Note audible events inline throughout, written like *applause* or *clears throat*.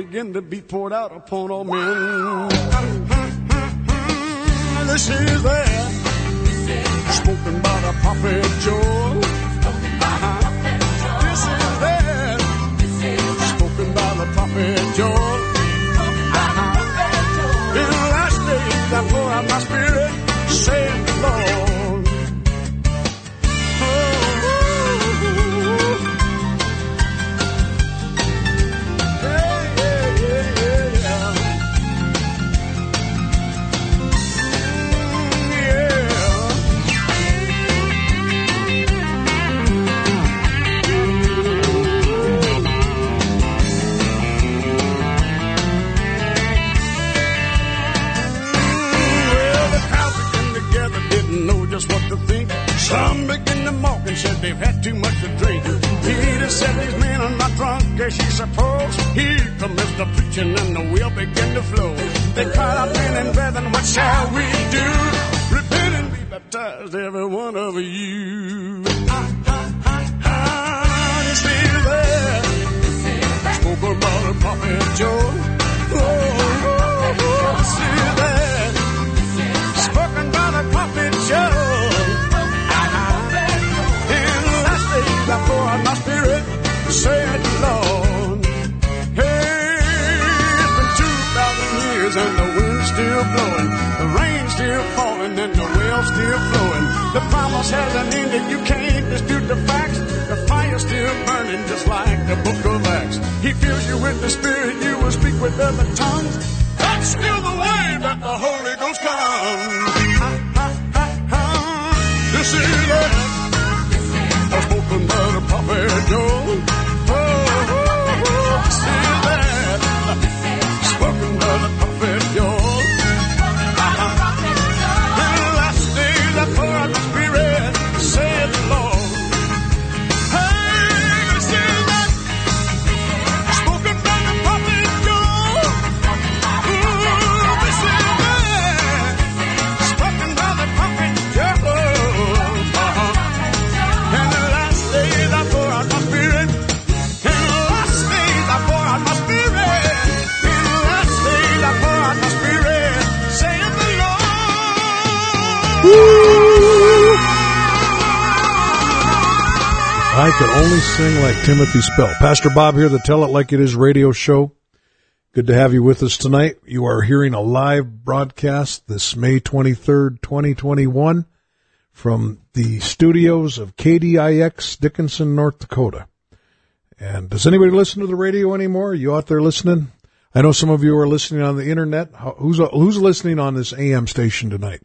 Began to be poured out upon all men. This is that spoken by the prophet Joel. This is that spoken by the prophet Joel. In the last days I pour out my spirit, saith the Lord. Said they've had too much to drink. Peter said these men are not drunk as you suppose. Here comes the preaching and the wheel began to flow. They cried out, men and brethren, what shall we do? Repent and be baptized, every one of you. Ah, this is spoke about the prophet Joel. Oh, oh, falling and the well's still flowing. The promise hasn't ended, you can't dispute the facts. The fire's still burning just like the book of Acts. He fills you with the Spirit, you will speak with other tongues. That's still the way that the Holy Ghost comes. This is it. I spoken by the prophet Joel. Can only sing like Timothy Spell. Pastor Bob here, the Tell It Like It Is radio show. Good to have you with us tonight. You are hearing a live broadcast this May 23rd, 2021 from the studios of KDIX Dickinson, North Dakota. And does anybody listen to the radio anymore? Are you out there listening? I know some of you are listening on the internet. Who's, who's listening on this AM station tonight?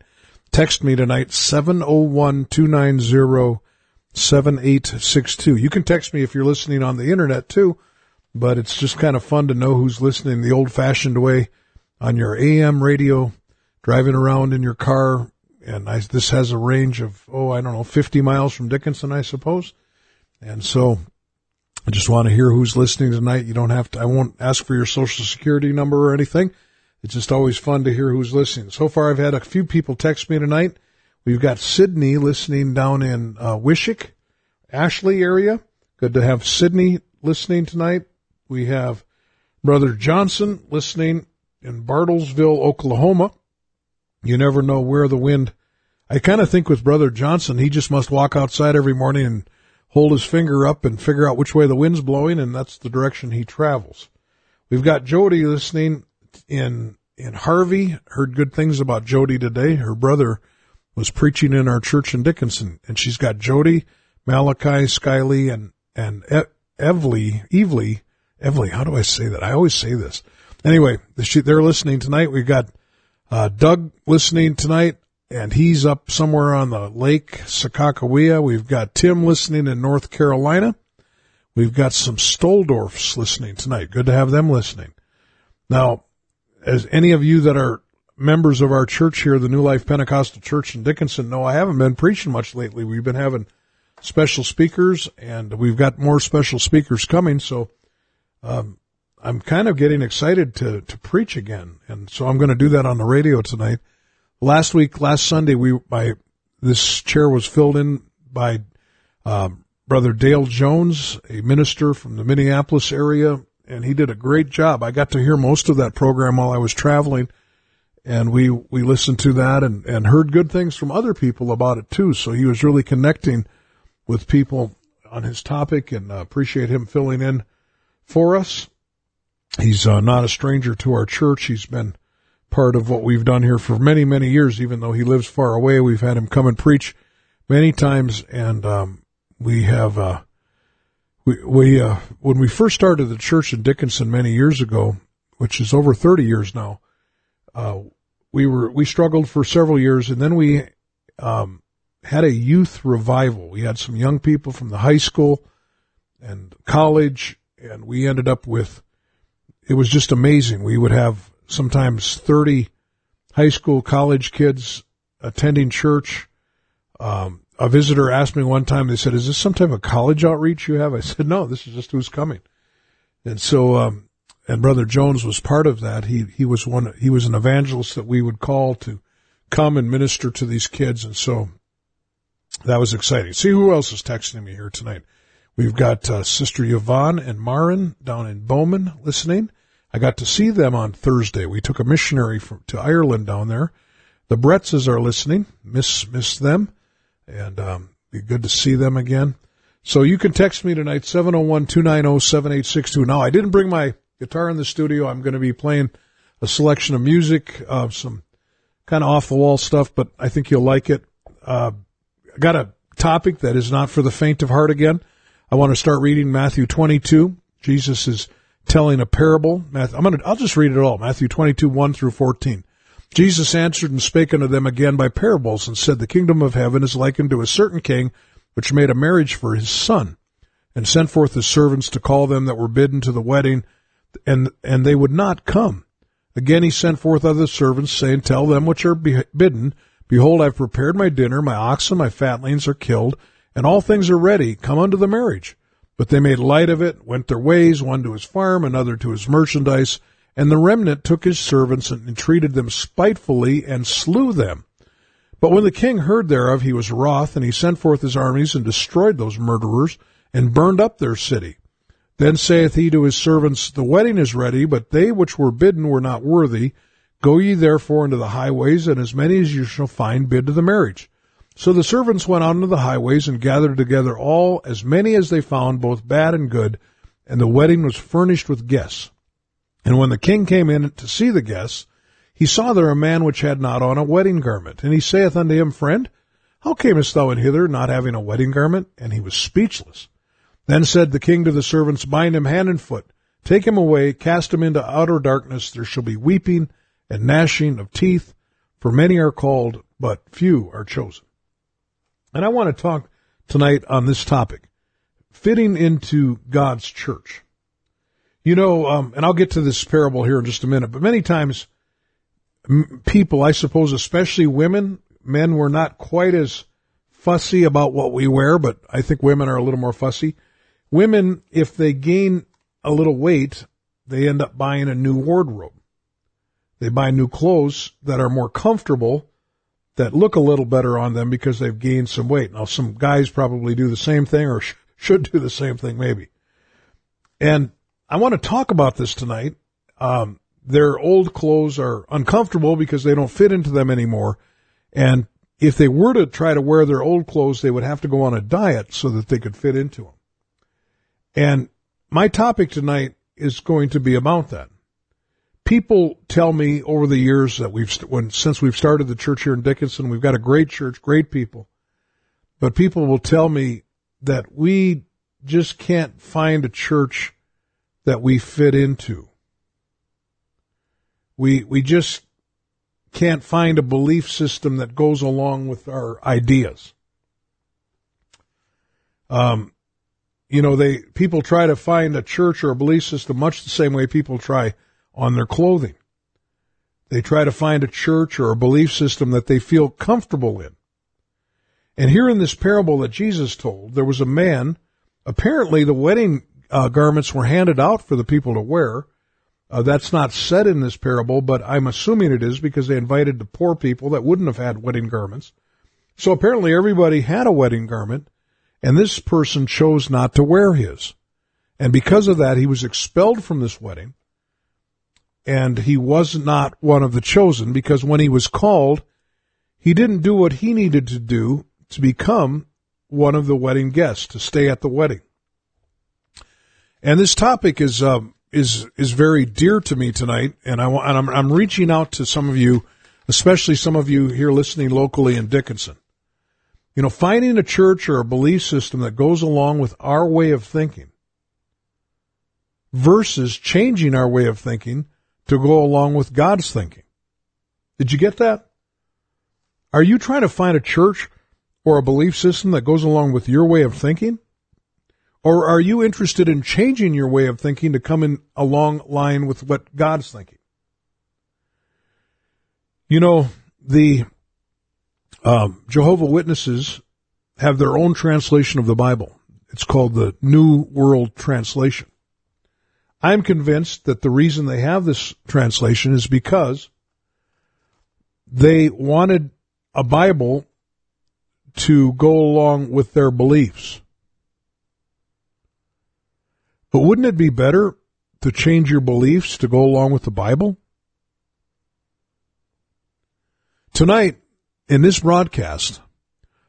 Text me tonight, 701 290 7862. You can text me if you're listening on the internet too, but it's just kind of fun to know who's listening the old fashioned way on your AM radio, driving around in your car. And I, this has a range of, oh, I don't know, 50 miles from Dickinson, I suppose. And so I just want to hear who's listening tonight. You don't have to, I won't ask for your social security number or anything. It's just always fun to hear who's listening. So far, I've had a few people text me tonight. We've got Sydney listening down in uh, Wishek, Ashley area. Good to have Sydney listening tonight. We have Brother Johnson listening in Bartlesville, Oklahoma. You never know where the wind. I kind of think with Brother Johnson, he just must walk outside every morning and hold his finger up and figure out which way the wind's blowing, and that's the direction he travels. We've got Jody listening in in Harvey. Heard good things about Jody today. Her brother was preaching in our church in Dickinson, and she's got Jody, Malachi, Skyly, and and Evely, Evely, Evely. How do I say that? I always say this. Anyway, they're listening tonight. We've got uh, Doug listening tonight, and he's up somewhere on the lake, Sakakawea. We've got Tim listening in North Carolina. We've got some Stoldorfs listening tonight. Good to have them listening. Now, as any of you that are members of our church here, the New Life Pentecostal Church in Dickinson, know I haven't been preaching much lately. We've been having special speakers, and we've got more special speakers coming. So, um, I'm kind of getting excited to to preach again, and so I'm going to do that on the radio tonight. Last week, last Sunday, we my this chair was filled in by um, Brother Dale Jones, a minister from the Minneapolis area, and he did a great job. I got to hear most of that program while I was traveling, and we, we listened to that and, and heard good things from other people about it too. So he was really connecting with people on his topic and uh, appreciate him filling in for us. He's uh, not a stranger to our church. He's been part of what we've done here for many, many years, even though he lives far away. We've had him come and preach many times and, um, we have uh, we we uh, when we first started the church in Dickinson many years ago, which is over thirty years now. Uh, we were we struggled for several years, and then we um, had a youth revival. We had some young people from the high school and college, and we ended up with. It was just amazing. We would have sometimes thirty high school, college kids attending church. Um, a visitor asked me one time, they said, is this some type of college outreach you have? I said, no, this is just who's coming. And so, um, and Brother Jones was part of that. He, he was one, he was an evangelist that we would call to come and minister to these kids. And so that was exciting. See who else is texting me here tonight. We've got uh, Sister Yvonne and Marin down in Bowman listening. I got to see them on Thursday. We took a missionary from, to Ireland down there. The Bretzes are listening. Miss, miss them and um, be good to see them again. So you can text me tonight, 701-290-7862. Now, I didn't bring my guitar in the studio. I'm going to be playing a selection of music, uh, some kind of off-the-wall stuff, but I think you'll like it. Uh, I got a topic that is not for the faint of heart again. I want to start reading Matthew 22. Jesus is telling a parable. I'm going to, I'll just read it all. Matthew 22, 1 through 14. Jesus answered and spake unto them again by parables, and said, The kingdom of heaven is likened to a certain king, which made a marriage for his son, and sent forth his servants to call them that were bidden to the wedding, and and they would not come. Again he sent forth other servants, saying, Tell them which are bidden, Behold, I've prepared my dinner, my oxen, my fatlings are killed, and all things are ready. Come unto the marriage. But they made light of it, went their ways, one to his farm, another to his merchandise, and the remnant took his servants and entreated them spitefully and slew them. But when the king heard thereof, he was wroth, and he sent forth his armies and destroyed those murderers and burned up their city. Then saith he to his servants, The wedding is ready, but they which were bidden were not worthy. Go ye therefore into the highways, and as many as you shall find bid to the marriage. So the servants went out into the highways and gathered together all, as many as they found, both bad and good, and the wedding was furnished with guests. And when the king came in to see the guests, he saw there a man which had not on a wedding garment. And he saith unto him, Friend, how camest thou in hither, not having a wedding garment? And he was speechless. Then said the king to the servants, Bind him hand and foot, take him away, cast him into outer darkness. There shall be weeping and gnashing of teeth, for many are called, but few are chosen. And I want to talk tonight on this topic, fitting into God's church. You know, um, and I'll get to this parable here in just a minute, but many times m- people, I suppose, especially women, men were not quite as fussy about what we wear, but I think women are a little more fussy. Women, if they gain a little weight, they end up buying a new wardrobe. They buy new clothes that are more comfortable, that look a little better on them because they've gained some weight. Now, some guys probably do the same thing or sh- *laughs* should do the same thing maybe. And I want to talk about this tonight. Um, their old clothes are uncomfortable because they don't fit into them anymore. And if they were to try to wear their old clothes, they would have to go on a diet so that they could fit into them. And my topic tonight is going to be about that. people tell me over the years that we've when since we've started the church here in Dickinson, we've got a great church, great people. But people will tell me that we just can't find a church that we fit into. We we just can't find a belief system that goes along with our ideas. Um, you know, they people try to find a church or a belief system much the same way people try on their clothing. They try to find a church or a belief system that they feel comfortable in. And here in this parable that Jesus told, there was a man, apparently the wedding uh, garments were handed out for the people to wear. Uh, that's not said in this parable, but I'm assuming it is because they invited the poor people that wouldn't have had wedding garments. So apparently everybody had a wedding garment, and this person chose not to wear his. And because of that, he was expelled from this wedding and he was not one of the chosen because when he was called, he didn't do what he needed to do to become one of the wedding guests, to stay at the wedding. And this topic is um, is is very dear to me tonight, and I and I'm, I'm reaching out to some of you, especially some of you here listening locally in Dickinson. You know, finding a church or a belief system that goes along with our way of thinking versus changing our way of thinking to go along with God's thinking. Did you get that? Are you trying to find a church or a belief system that goes along with your way of thinking? Or are you interested in changing your way of thinking to come in along line with what God's thinking? You know, the um, Jehovah Witnesses have their own translation of the Bible. It's called the New World Translation. I'm convinced that the reason they have this translation is because they wanted a Bible to go along with their beliefs. But wouldn't it be better to change your beliefs to go along with the Bible? Tonight, in this broadcast,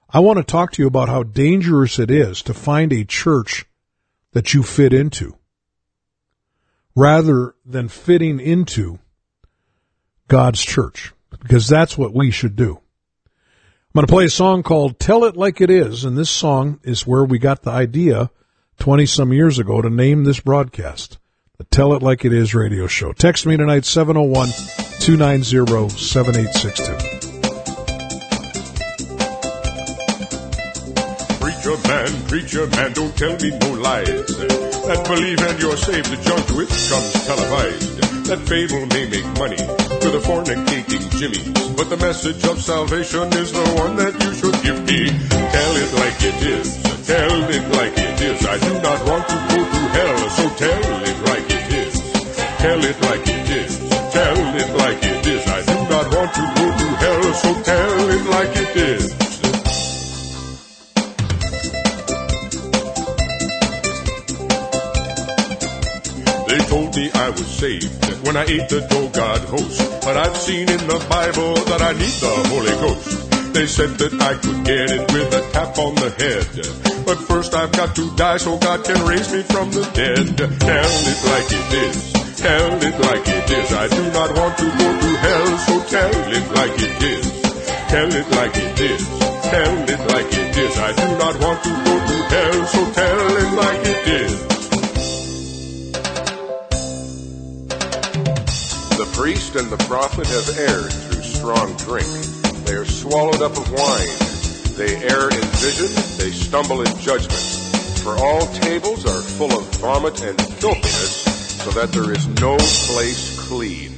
I want to talk to you about how dangerous it is to find a church that you fit into rather than fitting into God's church, because that's what we should do. I'm going to play a song called Tell It Like It Is, and this song is where we got the idea 20 some years ago to name this broadcast the Tell It Like It Is radio show. Text me tonight 701 290 7862. Preacher man, preacher man, don't tell me no lies. That believe and you're saved, the junk with comes televised. That fable may make money to the fornicating jimmies, but the message of salvation is the one that you should give me. Tell it like it is, tell it like it is. I do not want to go to hell, so tell it like it is. Tell it like it is, tell it like it is. I do not want to go to hell, so tell it like it is. Me I was saved when I ate the dough God host. But I've seen in the Bible that I need the Holy Ghost. They said that I could get it with a tap on the head. But first I've got to die so God can raise me from the dead. Tell it like it is. Tell it like it is. I do not want to go to hell, so tell it like it is. Tell it like it is. Tell it like it is. I do not want to go to hell, so tell it like it is. Priest and the prophet have erred through strong drink. They are swallowed up of wine. They err in vision. They stumble in judgment. For all tables are full of vomit and filthiness, so that there is no place clean.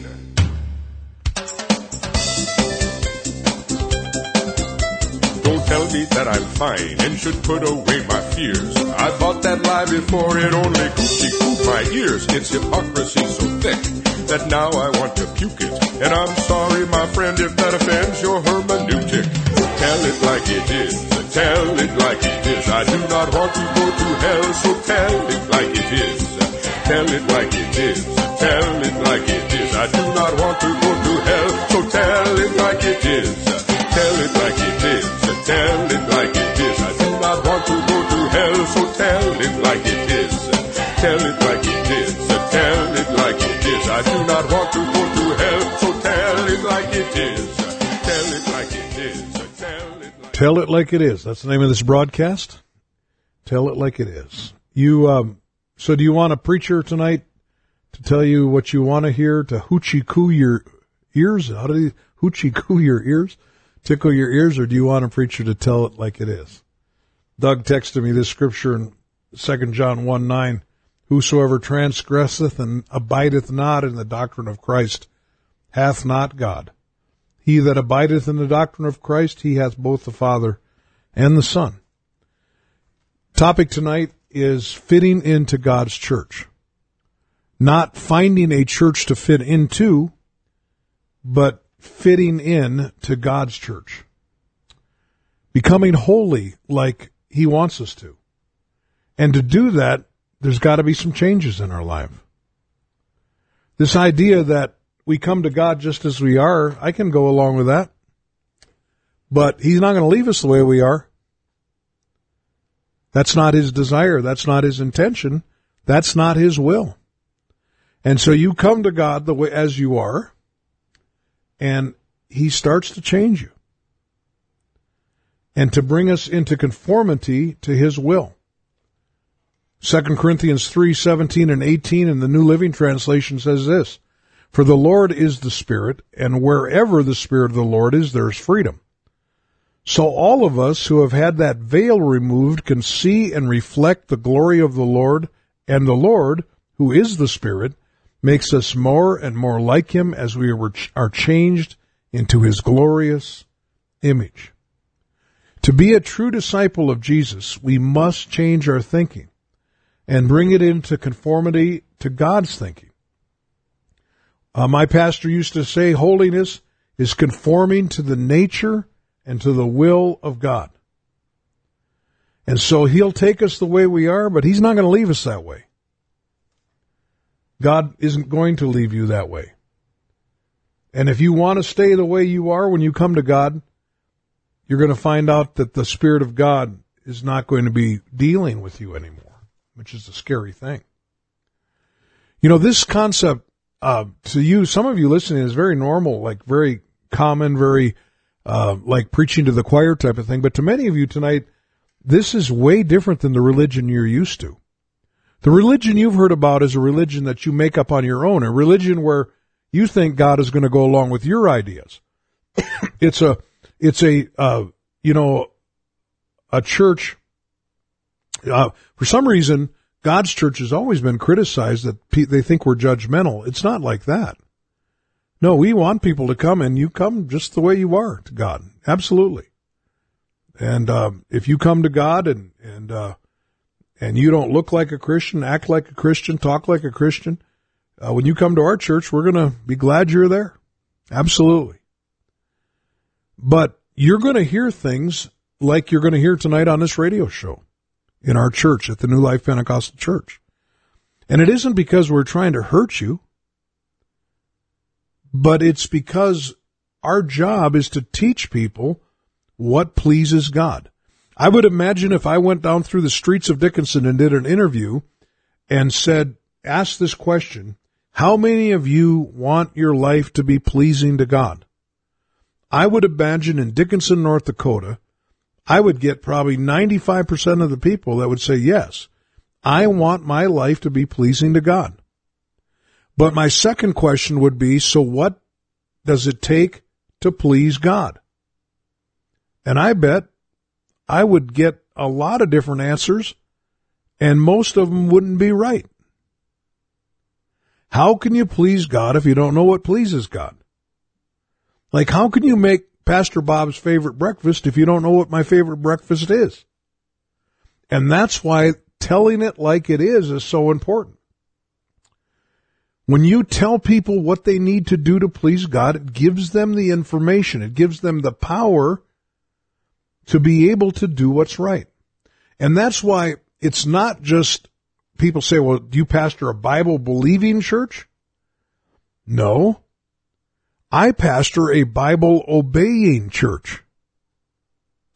Don't tell me that I'm fine and should put away my fears. I bought that lie before it only coochie my ears. It's hypocrisy so thick that now I want to puke it. And I'm sorry, my friend, if that offends your hermeneutic. Tell it like it is, tell it like it is. I do not want to go to hell, so tell it like it is. Tell it like it is, tell it like it is. I do not want to go to hell, so tell it like it is. Tell it like it is, tell it like it is. I do not want to go to hell, so tell it like it is. Tell it like it is, tell it like it is. I do not want to go to hell, so tell it like it is. Tell it like it is. Tell it like Tell it like it is. That's the name of this broadcast. Tell it like it is. You, um, so do you want a preacher tonight to tell you what you want to hear to hoochie coo your ears? How do you hoochie coo your ears? Tickle your ears, or do you want a preacher to tell it like it is? Doug texted me this scripture in 2 John 1 9. Whosoever transgresseth and abideth not in the doctrine of Christ hath not God. He that abideth in the doctrine of Christ, he hath both the Father and the Son. Topic tonight is fitting into God's church. Not finding a church to fit into, but fitting in to God's church. Becoming holy like He wants us to. And to do that, there's got to be some changes in our life. This idea that we come to God just as we are, I can go along with that. But He's not going to leave us the way we are. That's not His desire. That's not His intention. That's not His will. And so you come to God the way as you are, and He starts to change you. And to bring us into conformity to His will. 2 Corinthians 3, 17 and 18 in the New Living Translation says this, For the Lord is the Spirit, and wherever the Spirit of the Lord is, there is freedom. So all of us who have had that veil removed can see and reflect the glory of the Lord, and the Lord, who is the Spirit, makes us more and more like Him as we are changed into His glorious image. To be a true disciple of Jesus, we must change our thinking and bring it into conformity to God's thinking. Uh, my pastor used to say holiness is conforming to the nature and to the will of God. And so he'll take us the way we are, but he's not going to leave us that way. God isn't going to leave you that way. And if you want to stay the way you are when you come to God, you're going to find out that the Spirit of God is not going to be dealing with you anymore which is a scary thing. You know, this concept uh, to you, some of you listening, is very normal, like very common, very uh, like preaching to the choir type of thing. But to many of you tonight, this is way different than the religion you're used to. The religion you've heard about is a religion that you make up on your own, a religion where you think God is going to go along with your ideas. *coughs* it's a, it's a, uh, you know, a church uh, for some reason, God's church has always been criticized that pe- they think we're judgmental. It's not like that. No, we want people to come and you come just the way you are to God. Absolutely. And, uh, if you come to God and, and, uh, and you don't look like a Christian, act like a Christian, talk like a Christian, uh, when you come to our church, we're going to be glad you're there. Absolutely. But you're going to hear things like you're going to hear tonight on this radio show in our church at the New Life Pentecostal Church. And it isn't because we're trying to hurt you, but it's because our job is to teach people what pleases God. I would imagine if I went down through the streets of Dickinson and did an interview and said, ask this question, how many of you want your life to be pleasing to God? I would imagine in Dickinson, North Dakota, I would get probably 95% of the people that would say, yes, I want my life to be pleasing to God. But my second question would be, so what does it take to please God? And I bet I would get a lot of different answers and most of them wouldn't be right. How can you please God if you don't know what pleases God? Like, how can you make Pastor Bob's favorite breakfast if you don't know what my favorite breakfast is. And that's why telling it like it is is so important. When you tell people what they need to do to please God, it gives them the information. It gives them the power to be able to do what's right. And that's why it's not just people say, well, do you pastor a Bible believing church? No. I pastor a Bible obeying church.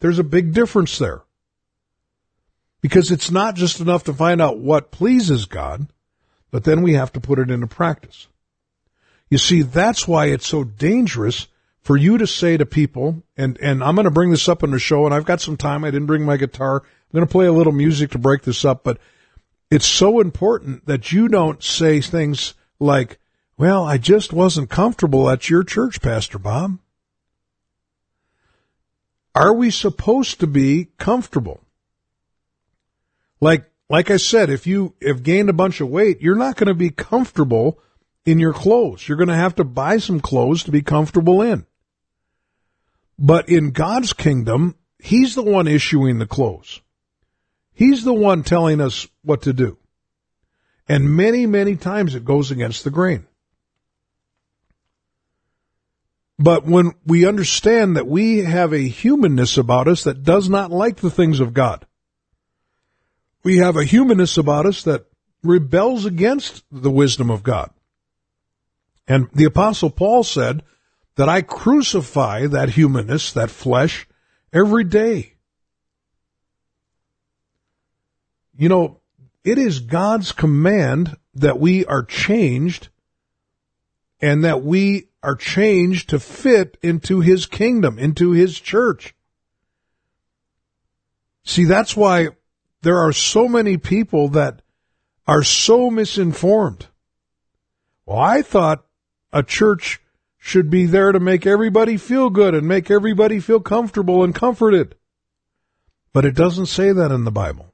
There's a big difference there. Because it's not just enough to find out what pleases God, but then we have to put it into practice. You see, that's why it's so dangerous for you to say to people, and, and I'm going to bring this up in the show, and I've got some time. I didn't bring my guitar. I'm going to play a little music to break this up, but it's so important that you don't say things like, well, I just wasn't comfortable at your church, Pastor Bob. Are we supposed to be comfortable? Like, like I said, if you have gained a bunch of weight, you're not going to be comfortable in your clothes. You're going to have to buy some clothes to be comfortable in. But in God's kingdom, He's the one issuing the clothes. He's the one telling us what to do. And many, many times it goes against the grain. But when we understand that we have a humanness about us that does not like the things of God, we have a humanness about us that rebels against the wisdom of God. And the apostle Paul said that I crucify that humanness, that flesh, every day. You know, it is God's command that we are changed and that we are changed to fit into his kingdom, into his church. See, that's why there are so many people that are so misinformed. Well, I thought a church should be there to make everybody feel good and make everybody feel comfortable and comforted. But it doesn't say that in the Bible.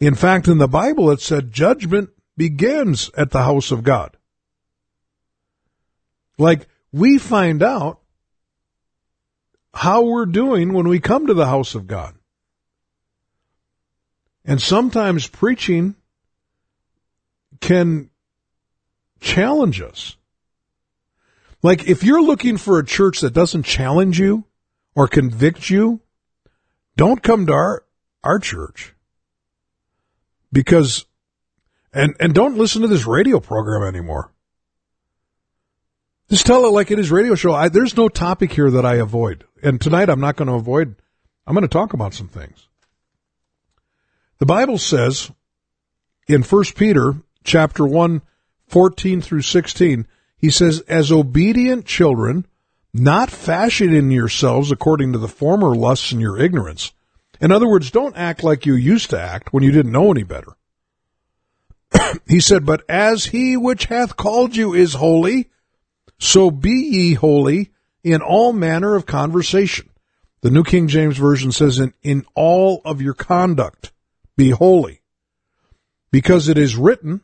In fact, in the Bible, it said judgment begins at the house of God. Like we find out how we're doing when we come to the house of God. And sometimes preaching can challenge us. Like if you're looking for a church that doesn't challenge you or convict you, don't come to our, our church. Because, and, and don't listen to this radio program anymore. Just tell it like it is radio show. I, there's no topic here that I avoid. And tonight I'm not going to avoid, I'm going to talk about some things. The Bible says in 1 Peter chapter 1, 14 through 16, he says, as obedient children, not fashioning yourselves according to the former lusts in your ignorance. In other words, don't act like you used to act when you didn't know any better. *clears throat* he said, but as he which hath called you is holy, so be ye holy in all manner of conversation. The New King James Version says, in, in all of your conduct, be holy. Because it is written,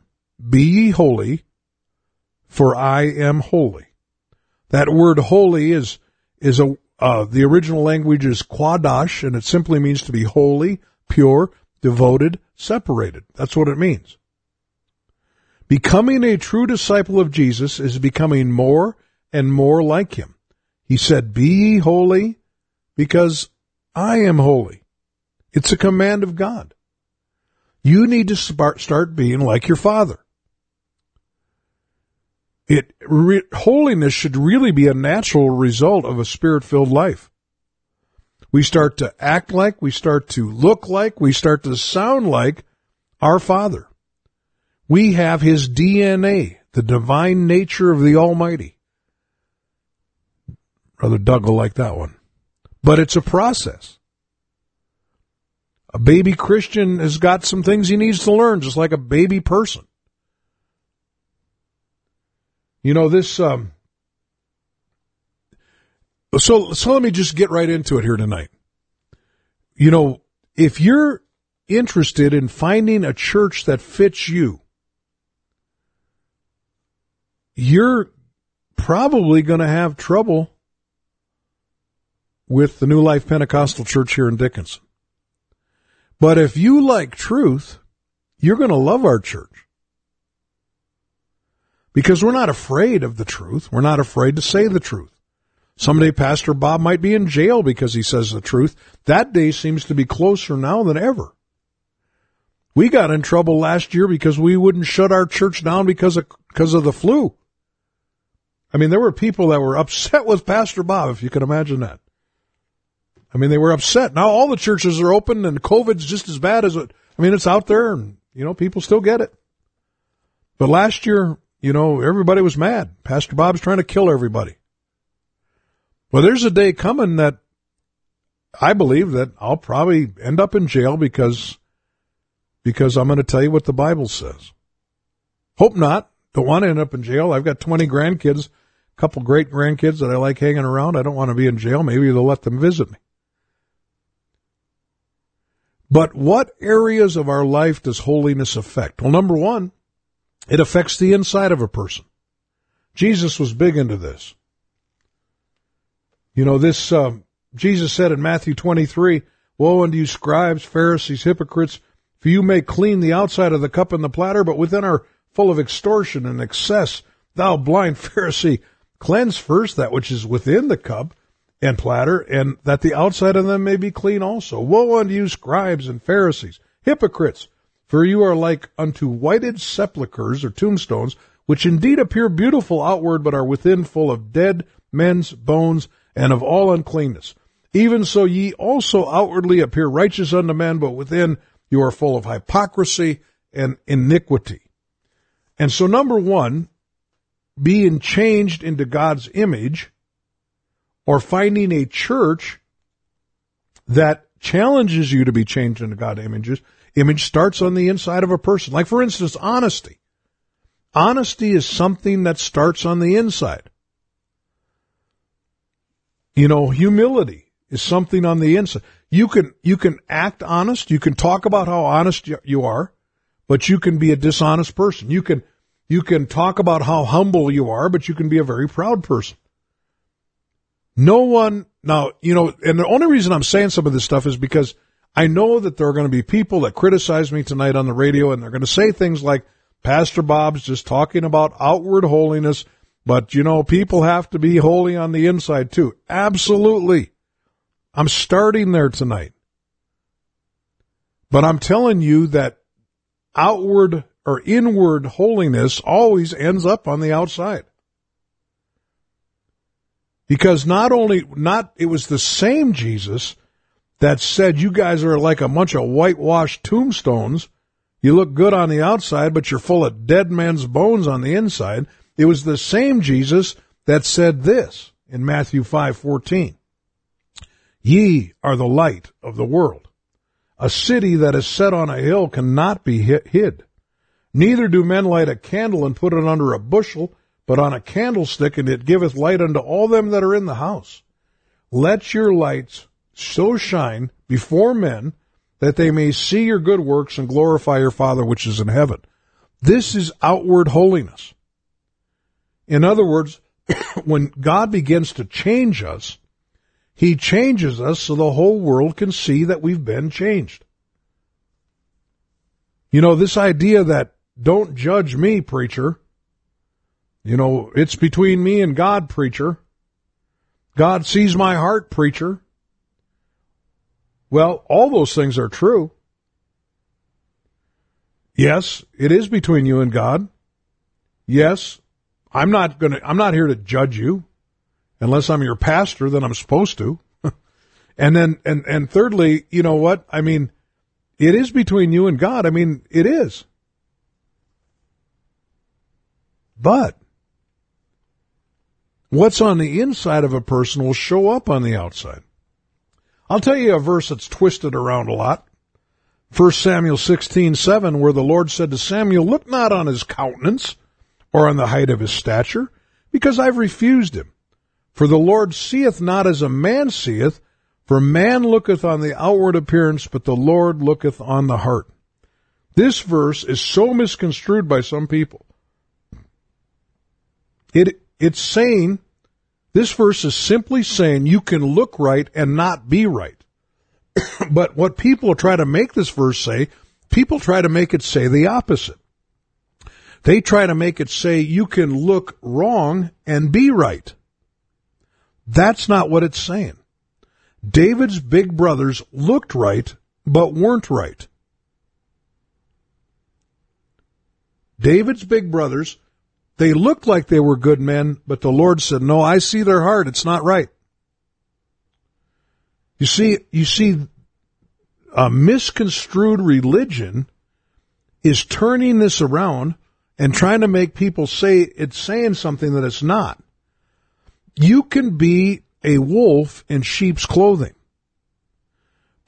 be ye holy, for I am holy. That word holy is, is a, uh, the original language is quadash, and it simply means to be holy, pure, devoted, separated. That's what it means. Becoming a true disciple of Jesus is becoming more and more like him. He said, Be ye holy because I am holy. It's a command of God. You need to start being like your Father. It re, holiness should really be a natural result of a spirit-filled life. We start to act like, we start to look like, we start to sound like our Father. We have his DNA, the divine nature of the Almighty. Brother Doug will like that one. But it's a process. A baby Christian has got some things he needs to learn, just like a baby person. You know, this, um, so, so let me just get right into it here tonight. You know, if you're interested in finding a church that fits you, you're probably going to have trouble with the New Life Pentecostal Church here in Dickinson. But if you like truth, you're going to love our church. Because we're not afraid of the truth. We're not afraid to say the truth. Someday Pastor Bob might be in jail because he says the truth. That day seems to be closer now than ever. We got in trouble last year because we wouldn't shut our church down because of, because of the flu. I mean, there were people that were *laughs* upset with Pastor Bob, if you can imagine that. I mean, they were upset. Now all the churches are open and COVID's just as bad as it. I mean, it's out there and, you know, people still get it. But last year, you know, everybody was mad. Pastor Bob's trying to kill everybody. Well, there's a day coming that I believe that I'll probably end up in jail because because I'm going to tell you what the Bible says. Hope not. Don't want to end up in jail. I've got 20 grandkids, a couple great grandkids that I like hanging around. I don't want to be in jail. Maybe they'll let them visit me. But what areas of our life does holiness affect? Well, number one, it affects the inside of a person. Jesus was big into this. You know, this, uh, Jesus said in Matthew 23, Woe unto you scribes, Pharisees, hypocrites, for you may clean the outside of the cup and the platter, but within are full of extortion and excess. Thou blind *laughs* Pharisee, cleanse first that which is within the cup and platter, and that the outside of them may be clean also. Woe unto you scribes and Pharisees, hypocrites, for you are like unto whited sepulchres or tombstones, which indeed appear beautiful outward, but are within full of dead men's bones and of all uncleanness. Even so ye also outwardly appear righteous unto men, but within you are full of hypocrisy and iniquity. And so number one, being changed into God's image or finding a church that challenges you to be changed into God's images image starts on the inside of a person. Like, for instance, honesty. Honesty is something that starts on the inside. You know, humility is something on the inside. You can, you can act honest. You can talk about how honest you are, but you can be a dishonest person. You can, you can talk about how humble you are, but you can be a very proud person. No one, now, you know, and the only reason I'm saying some of this stuff is because I know that there are going to be people that criticize me tonight on the radio and they're going to say things like, Pastor Bob's just talking about outward holiness, but you know, people have to be holy on the inside too. Absolutely. I'm starting there tonight. But I'm telling you that outward or inward holiness always ends up on the outside. Because not only, not, it was the same Jesus that said you guys are like a bunch of whitewashed tombstones. You look good on the outside, but you're full of dead men's bones on the inside. It was the same Jesus that said this in Matthew 5:14. Ye are the light of the world. A city that is set on a hill cannot be hid. Neither do men light a candle and put it under a bushel, but on a candlestick, and it giveth light unto all them that are in the house. Let your lights so shine before men that they may see your good works and glorify your Father which is in heaven. This is outward holiness. In other words, *coughs* when God begins to change us, He changes us so the whole world can see that we've been changed. You know, this idea that don't judge me, preacher. You know, it's between me and God, preacher. God sees my heart, preacher. Well, all those things are true. Yes, it is between you and God. Yes, I'm not going to I'm not here to judge you unless I'm your pastor then I'm supposed to. *laughs* and then and and thirdly, you know what? I mean, it is between you and God. I mean, it is. But what's on the inside of a person will show up on the outside. I'll tell you a verse that's twisted around a lot. 1 Samuel 16:7 where the Lord said to Samuel, "Look not on his countenance or on the height of his stature, because I've refused him. For the Lord seeth not as a man seeth, for man looketh on the outward appearance, but the Lord looketh on the heart." This verse is so misconstrued by some people. It it's saying this verse is simply saying you can look right and not be right. *coughs* but what people try to make this verse say, people try to make it say the opposite. They try to make it say you can look wrong and be right. That's not what it's saying. David's big brothers looked right, but weren't right. David's big brothers they looked like they were good men, but the Lord said, no, I see their heart. It's not right. You see, you see, a misconstrued religion is turning this around and trying to make people say it's saying something that it's not. You can be a wolf in sheep's clothing,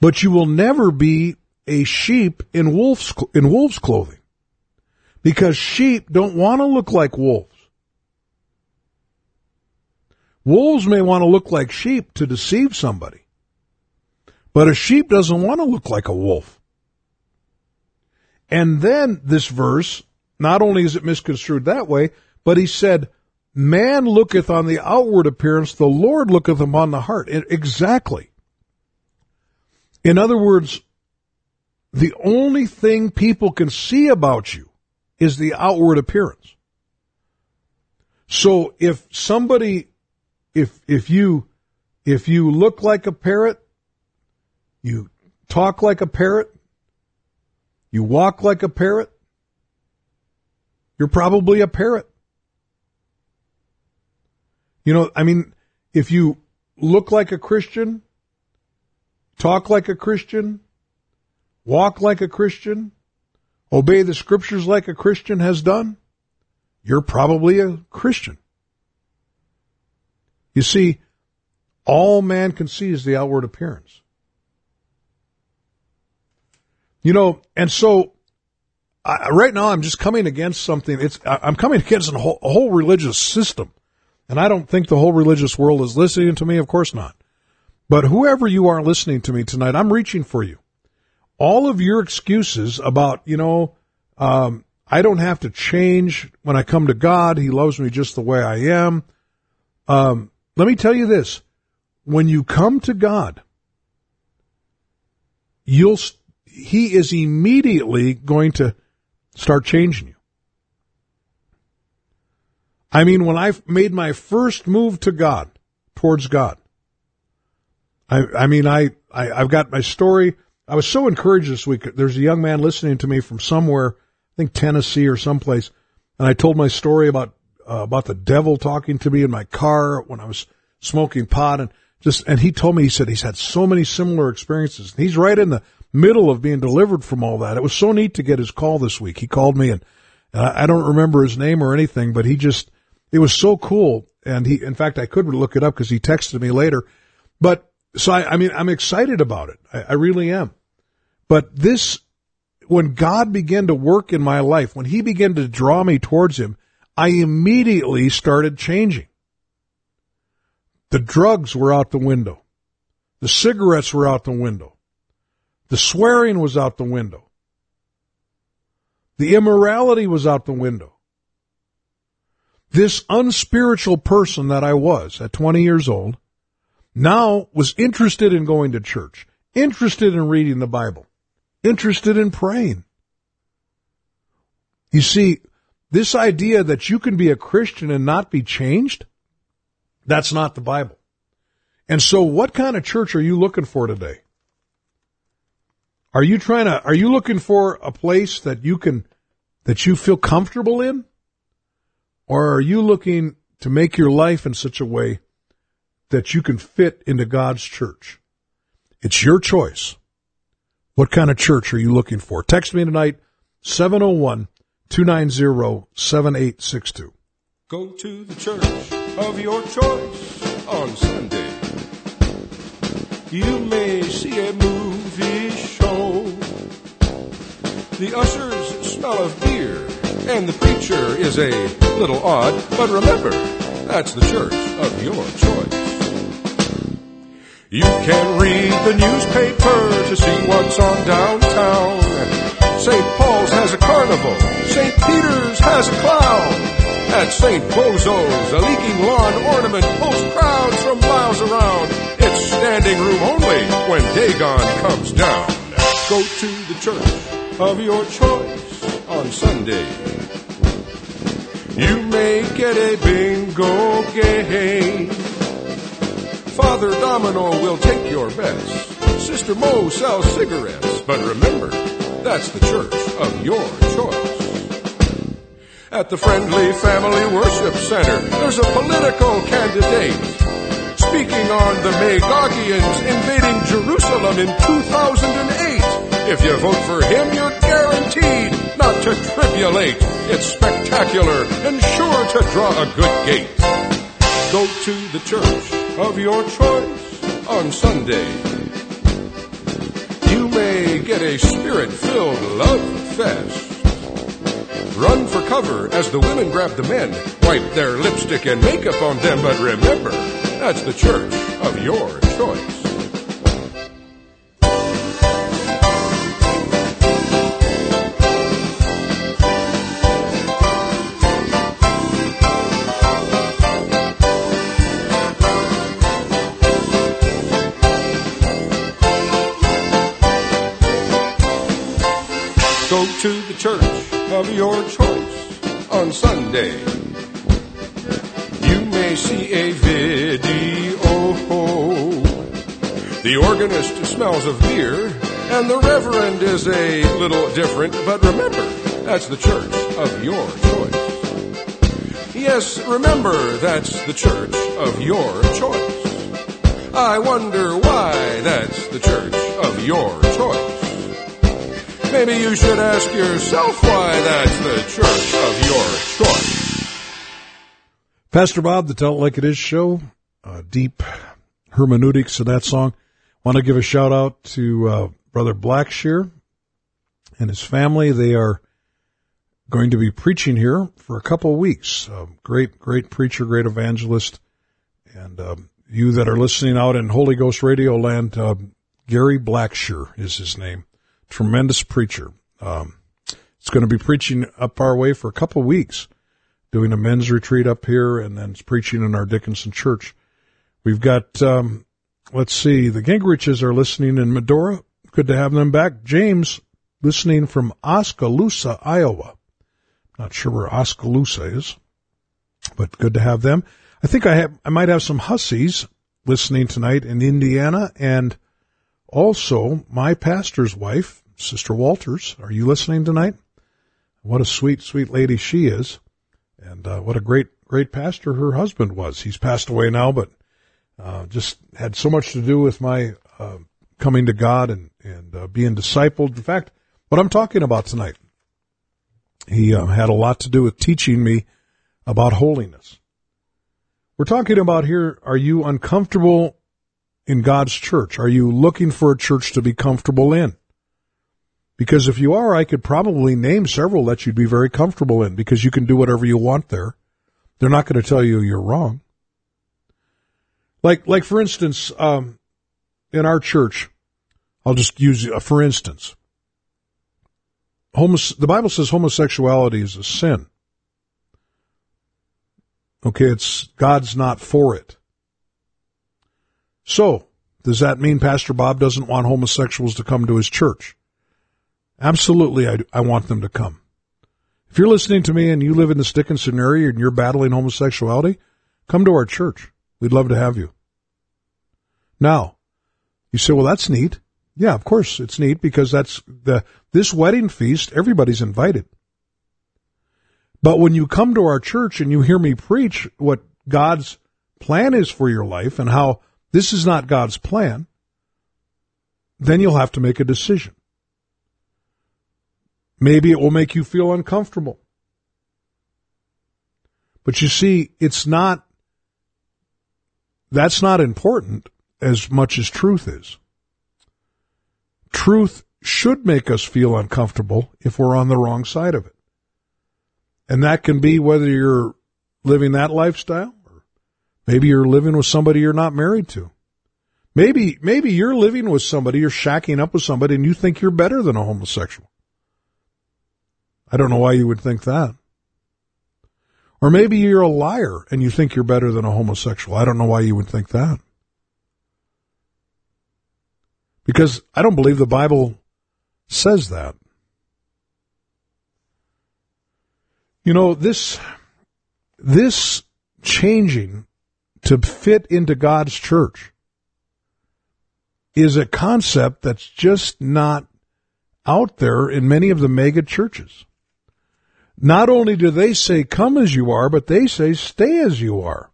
but you will never be a sheep in wolf's in wolf's clothing because sheep don't want to look like wolves. Wolves may want to look like sheep to deceive somebody, but a sheep doesn't want to look like a wolf. And then this verse, not only is it misconstrued that way, but he said, Man looketh on the outward appearance, the Lord looketh upon the heart. Exactly. In other words, the only thing people can see about you is the outward appearance. So if somebody, if, if you, if you look like a parrot, you talk like a parrot, you walk like a parrot, you're probably a parrot. You know, I mean, if you look like a Christian, talk like a Christian, walk like a Christian, obey the scriptures like a Christian has done, you're probably a Christian. You see, all man can see is the outward appearance. You know, and so I, right now I'm just coming against something. It's I'm coming against a whole, a whole religious system, and I don't think the whole religious world is listening to me. Of course not. But whoever you are listening to me tonight, I'm reaching for you. All of your excuses about, you know, um, I don't have to change when I come to God. He loves me just the way I am. Um, let me tell you this. When you come to God, you'll, he is immediately going to start changing you. I mean, when I made my first move to God, towards God, I, I mean, I, I, I've got my story. I was so encouraged this week. There's a young man listening to me from somewhere, I think Tennessee or someplace, and I told my story about uh, about the devil talking to me in my car when I was smoking pot, and just and he told me he said he's had so many similar experiences. He's right in the middle of being delivered from all that. It was so neat to get his call this week. He called me and, and I, I don't remember his name or anything, but he just it was so cool. And he, in fact, I could look it up because he texted me later. But so I, I mean, I'm excited about it. I, I really am. But this, when God began to work in my life, when He began to draw me towards Him, I immediately started changing. The drugs were out the window. The cigarettes were out the window. The swearing was out the window. The immorality was out the window. This unspiritual person that I was at 20 years old now was interested in going to church, interested in reading the Bible, interested in praying. You see, this idea that you can be a Christian and not be changed, that's not the Bible. And so what kind of church are you looking for today? Are you trying to, are you looking for a place that you can, that you feel comfortable in? Or are you looking to make your life in such a way that you can fit into God's church? It's your choice. What kind of church are you looking for? Text me tonight, 701 290 7862. Go to the church of your choice on Sunday. You may see a movie show. The ushers smell of beer, and the preacher is a little odd, but remember, that's the church of your choice. You can read the newspaper to see what's on downtown. St. Paul's has a carnival. St. Peter's has a clown. At St. Bozo's, a leaking lawn ornament pulls crowds from miles around. It's standing room only when Dagon comes down. Go to the church of your choice on Sunday. You may get a bingo game. Father Domino will take your bets. Sister Mo sells cigarettes, but remember, that's the church of your choice. At the Friendly Family Worship Center, there's a political candidate speaking on the Magogians invading Jerusalem in 2008. If you vote for him, you're guaranteed not to tribulate. It's spectacular and sure to draw a good gate. Go to the church of your choice on Sunday. You may get a spirit-filled love fest. Run for cover as the women grab the men, wipe their lipstick and makeup on them, but remember, that's the church of your choice. Of your choice on Sunday. You may see a video. The organist smells of beer, and the reverend is a little different, but remember, that's the church of your choice. Yes, remember, that's the church of your choice. I wonder why that's the church of your choice. Maybe you should ask yourself why that's the church of your choice. Pastor Bob, the Tell It Like It Is show, uh, deep hermeneutics of that song. Want to give a shout out to uh, Brother Blackshear and his family. They are going to be preaching here for a couple of weeks. Uh, great, great preacher, great evangelist. And um, you that are listening out in Holy Ghost Radio land, uh, Gary Blackshear is his name. Tremendous preacher. Um, it's going to be preaching up our way for a couple of weeks, doing a men's retreat up here, and then preaching in our Dickinson church. We've got, um, let's see, the Gingriches are listening in Medora. Good to have them back. James listening from Oskaloosa, Iowa. Not sure where Oskaloosa is, but good to have them. I think I have, I might have some hussies listening tonight in Indiana and also my pastor's wife, Sister Walters. Are you listening tonight? What a sweet, sweet lady she is. And uh, what a great, great pastor her husband was. He's passed away now, but uh, just had so much to do with my uh, coming to God and, and uh, being discipled. In fact, what I'm talking about tonight, he uh, had a lot to do with teaching me about holiness. We're talking about here, are you uncomfortable in God's church? Are you looking for a church to be comfortable in? Because if you are, I could probably name several that you'd be very comfortable in because you can do whatever you want there. They're not going to tell you you're wrong. Like, like for instance, um, in our church, I'll just use uh, for instance. Homos- the Bible says homosexuality is a sin. Okay, it's God's not for it. So, does that mean Pastor Bob doesn't want homosexuals to come to his church? Absolutely, I, I want them to come. If you're listening to me and you live in the Dickinson area and you're battling homosexuality, come to our church. We'd love to have you. Now, you say, well, that's neat. Yeah, of course it's neat because that's the, this wedding feast, everybody's invited. But when you come to our church and you hear me preach what God's plan is for your life and how this is not God's plan, then you'll have to make a decision. Maybe it will make you feel uncomfortable. But you see, it's not, that's not important as much as truth is. Truth should make us feel uncomfortable if we're on the wrong side of it. And that can be whether you're living that lifestyle or maybe you're living with somebody you're not married to. Maybe, maybe you're living with somebody, you're shacking up with somebody and you think you're better than a homosexual. I don't know why you would think that. Or maybe you're a liar and you think you're better than a homosexual. I don't know why you would think that. Because I don't believe the Bible says that. You know, this, this changing to fit into God's church is a concept that's just not out there in many of the mega churches. Not only do they say come as you are, but they say stay as you are.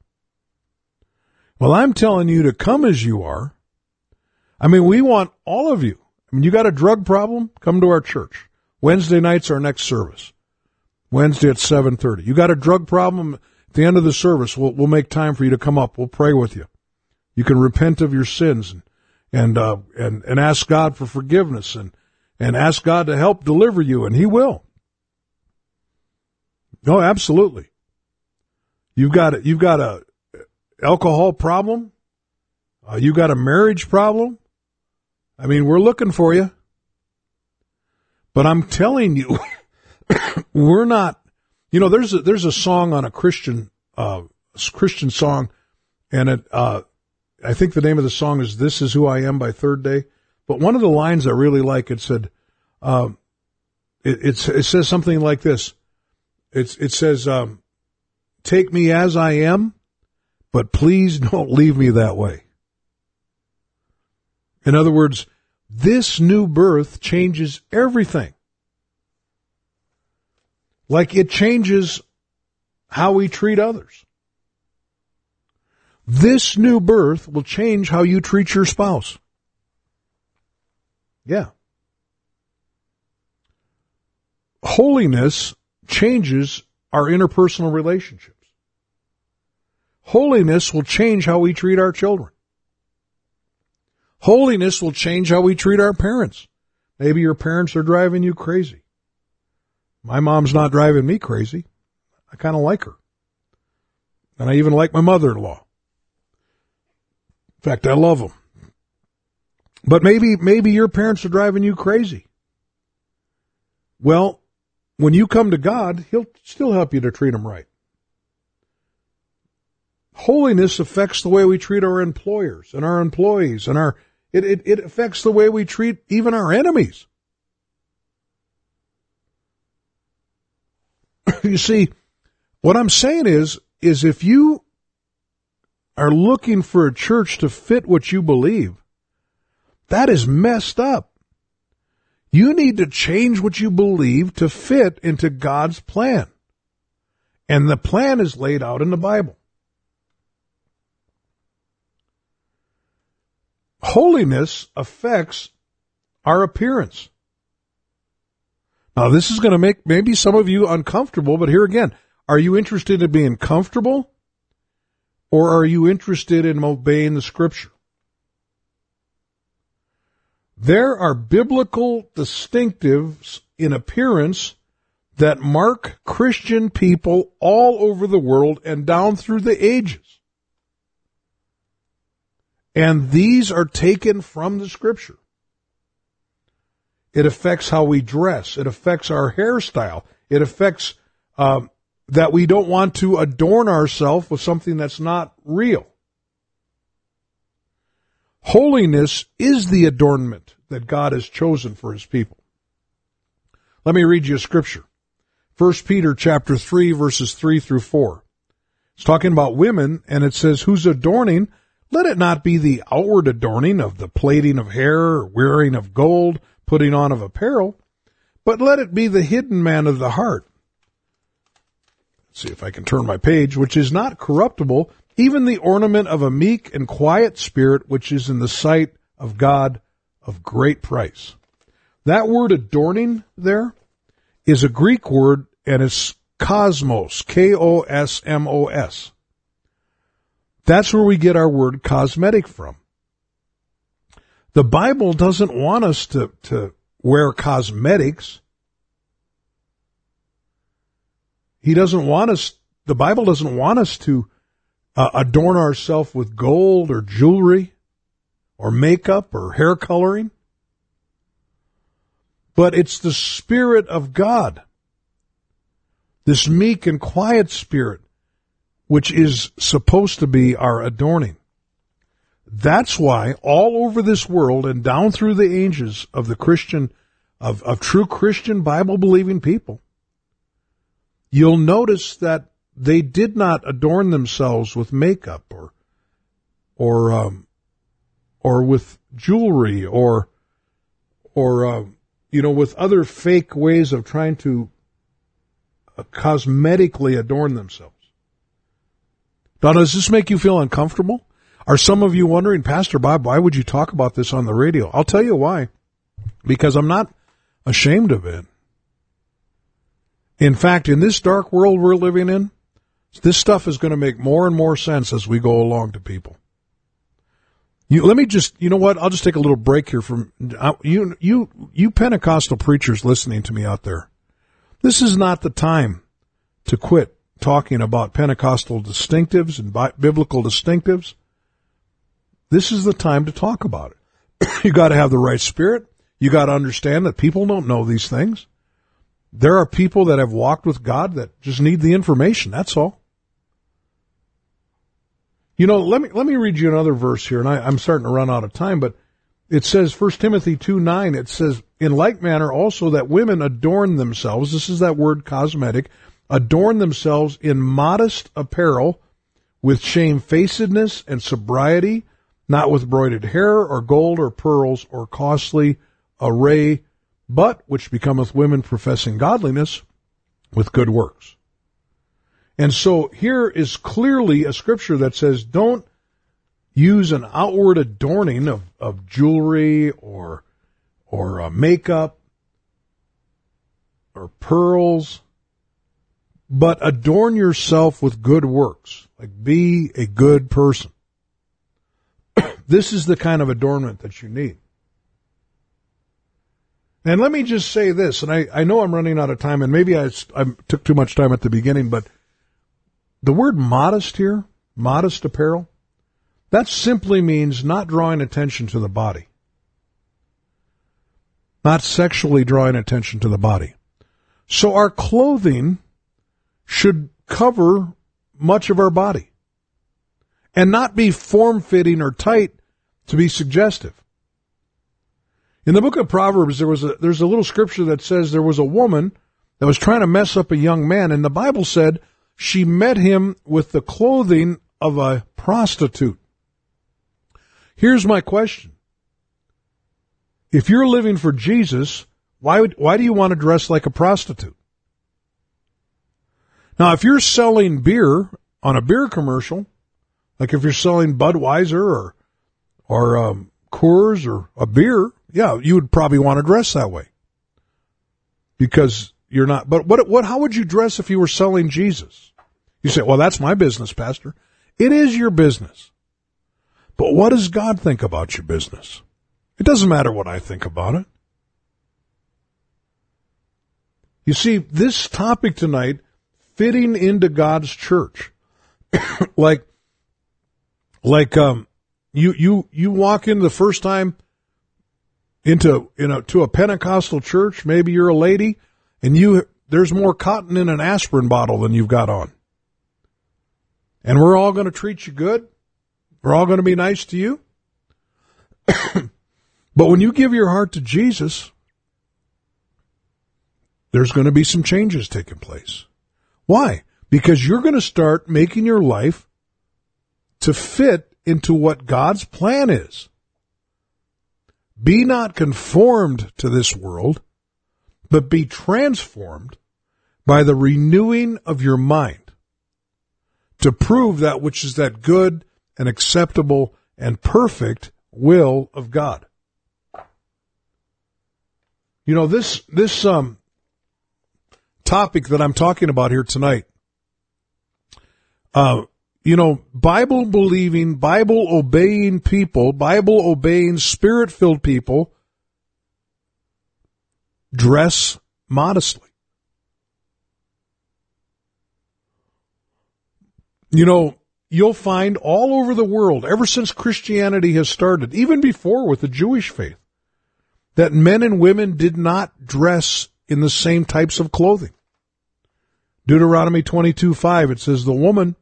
Well, I'm telling you to come as you are. I mean, we want all of you. I mean, you got a drug problem? Come to our church. Wednesday night's our next service. Wednesday at 7:30. You got a drug problem? At the end of the service, we'll we'll make time for you to come up. We'll pray with you. You can repent of your sins and and uh, and and ask God for forgiveness and and ask God to help deliver you, and He will. No, absolutely. You've got a, you've got a alcohol problem. Uh, you got a marriage problem. I mean, we're looking for you. But I'm telling you, *coughs* we're not. You know, there's a, there's a song on a Christian uh, Christian song, and it uh, I think the name of the song is "This Is Who I Am" by Third Day. But one of the lines I really like it said, um, it, it says something like this. It's it says, um, "Take me as I am, but please *laughs* don't leave me that way." In other words, this new birth changes everything. Like it changes how we treat others. This new birth will change how you treat your spouse. Yeah. Holiness changes our interpersonal relationships. Holiness will change how we treat our children. Holiness will change how we treat our parents. Maybe your parents are driving you crazy. My mom's not driving me crazy. I kind of like her. And I even like my mother-in-law. In fact, I love them. But maybe, maybe your parents are driving you crazy. Well, when you come to God, He'll still help you to treat them right. Holiness affects the way we treat our employers and our employees and our it, it, it affects the way we treat even our enemies. *coughs* you see, what I'm saying is, is if you are looking for a church to fit what you believe, that is messed up. You need to change what you believe to fit into God's plan. And the plan is laid out in the Bible. holiness affects our appearance. Now, this is going to make maybe some of you uncomfortable, but here again, are you interested in being comfortable or are you interested in obeying the scripture? There are biblical distinctives in appearance that mark Christian people all over the world and down through the ages. And these are taken from the scripture. It affects how we dress. It affects our hairstyle. It affects uh, that we don't want to adorn ourselves with something that's not real. Holiness is the adornment that God has chosen for his people. Let me read you a scripture. 1 Peter chapter 3 verses 3 through 4. It's talking about women and it says, whose adorning let it not be the outward adorning of the plaiting of hair, wearing of gold, putting on of apparel, but let it be the hidden man of the heart. Let's see if I can turn my page, which is not corruptible, even the ornament of a meek and quiet spirit, which is in the sight of God of great price. That word adorning there is a Greek word and it's cosmos, K-O-S-M-O-S. That's where we get our word cosmetic from. The Bible doesn't want us to, to wear cosmetics. He doesn't want us, the Bible doesn't want us to uh, adorn ourselves with gold or jewelry or makeup or hair coloring. But it's the Spirit of God, this meek and quiet Spirit which is supposed to be our adorning. That's why all over this world and down through the ages of the Christian, of, of true Christian Bible believing people, you'll notice that they did not adorn themselves with makeup or, or, um, or with jewelry or, or, uh, you know, with other fake ways of trying to uh, cosmetically adorn themselves. Now, does this make you feel uncomfortable? Are some of you wondering, Pastor Bob, why would you talk about this on the radio? I'll tell you why. because I'm not ashamed of it. In fact, in this dark world we're living in, this stuff is going to make more and more sense as we go along to people. You, let me just, you know what? I'll just take a little break here from you, you, you Pentecostal preachers listening to me out there. This is not the time to quit talking about Pentecostal distinctives and bi- biblical distinctives. This is the time to talk about it. *coughs* you got to have the right spirit. You got to understand that people don't know these things. There are people that have walked with God that just need the information. That's all. You know, let me let me read you another verse here, and I, I'm starting to run out of time, but it says First Timothy two nine. It says, "In like manner also that women adorn themselves." This is that word cosmetic. Adorn themselves in modest apparel, with shamefacedness and sobriety, not with broided hair or gold or pearls or costly array, but which becometh women professing godliness with good works. And so here is clearly a scripture that says don't use an outward adorning of, of jewelry or or uh, makeup or pearls, but adorn yourself with good works. Like be a good person. *clears throat* this is the kind of adornment that you need. And let me just say this, and I, I know I'm running out of time, and maybe I, I took too much time at the beginning, but the word modest here, modest apparel, that simply means not drawing attention to the body. Not sexually drawing attention to the body. So our clothing should cover much of our body and not be form fitting or tight to be suggestive. In the book of Proverbs, there was a, there's a little scripture that says there was a woman that was trying to mess up a young man, and the Bible said she met him with the clothing of a prostitute. Here's my question. If you're living for Jesus, why would, why do you want to dress like a prostitute? Now, if you're selling beer on a beer commercial, like if you're selling Budweiser or or um, Coors or a beer, yeah, you would probably want to dress that way because you're not. But what what? How would you dress if you were selling Jesus? You say, well, that's my business, Pastor. It is your business. But what does God think about your business? It doesn't matter what I think about it. You see, this topic tonight, fitting into God's church, *coughs* like, like, um, you, you, you walk in the first time into, you know, to a Pentecostal church, maybe you're a lady, and you, there's more cotton in an aspirin bottle than you've got on and we're all going to treat you good. We're all going to be nice to you. *coughs* but when you give your heart to Jesus, there's going to be some changes taking place. Why? Because you're going to start making your life to fit into what God's plan is. Be not conformed to this world, but be transformed by the renewing of your mind to prove that which is that good and acceptable and perfect will of God. You know, this, this, um, topic that I'm talking about here tonight, uh, you know, Bible believing, Bible obeying people, Bible obeying, spirit filled people dress modestly. You know, you'll find all over the world, ever since Christianity has started, even before with the Jewish faith, that men and women did not dress in the same types of clothing. Deuteronomy 22 5, it says, The woman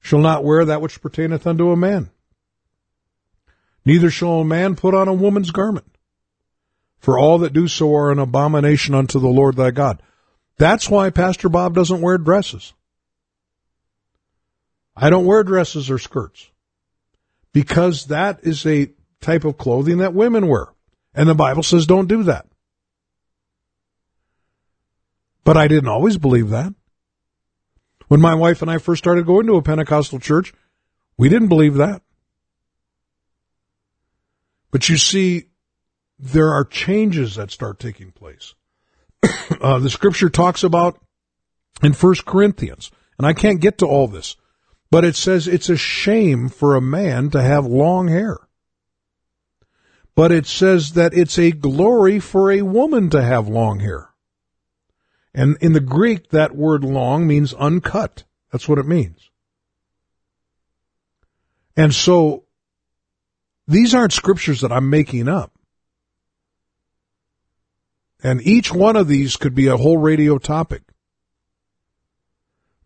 shall not wear that which pertaineth unto a man. Neither shall a man put on a woman's garment. For all that do so are an abomination unto the Lord thy God. That's why Pastor Bob doesn't wear dresses. I don't wear dresses or skirts because that is a type of clothing that women wear. And the Bible says don't do that. But I didn't always believe that. When my wife and I first started going to a Pentecostal church, we didn't believe that. But you see, there are changes that start taking place. *coughs* uh, the scripture talks about in First Corinthians, and I can't get to all this, but it says it's a shame for a man to have long hair. But it says that it's a glory for a woman to have long hair. And in the Greek, that word long means uncut. That's what it means. And so these aren't scriptures that I'm making up. And each one of these could be a whole radio topic.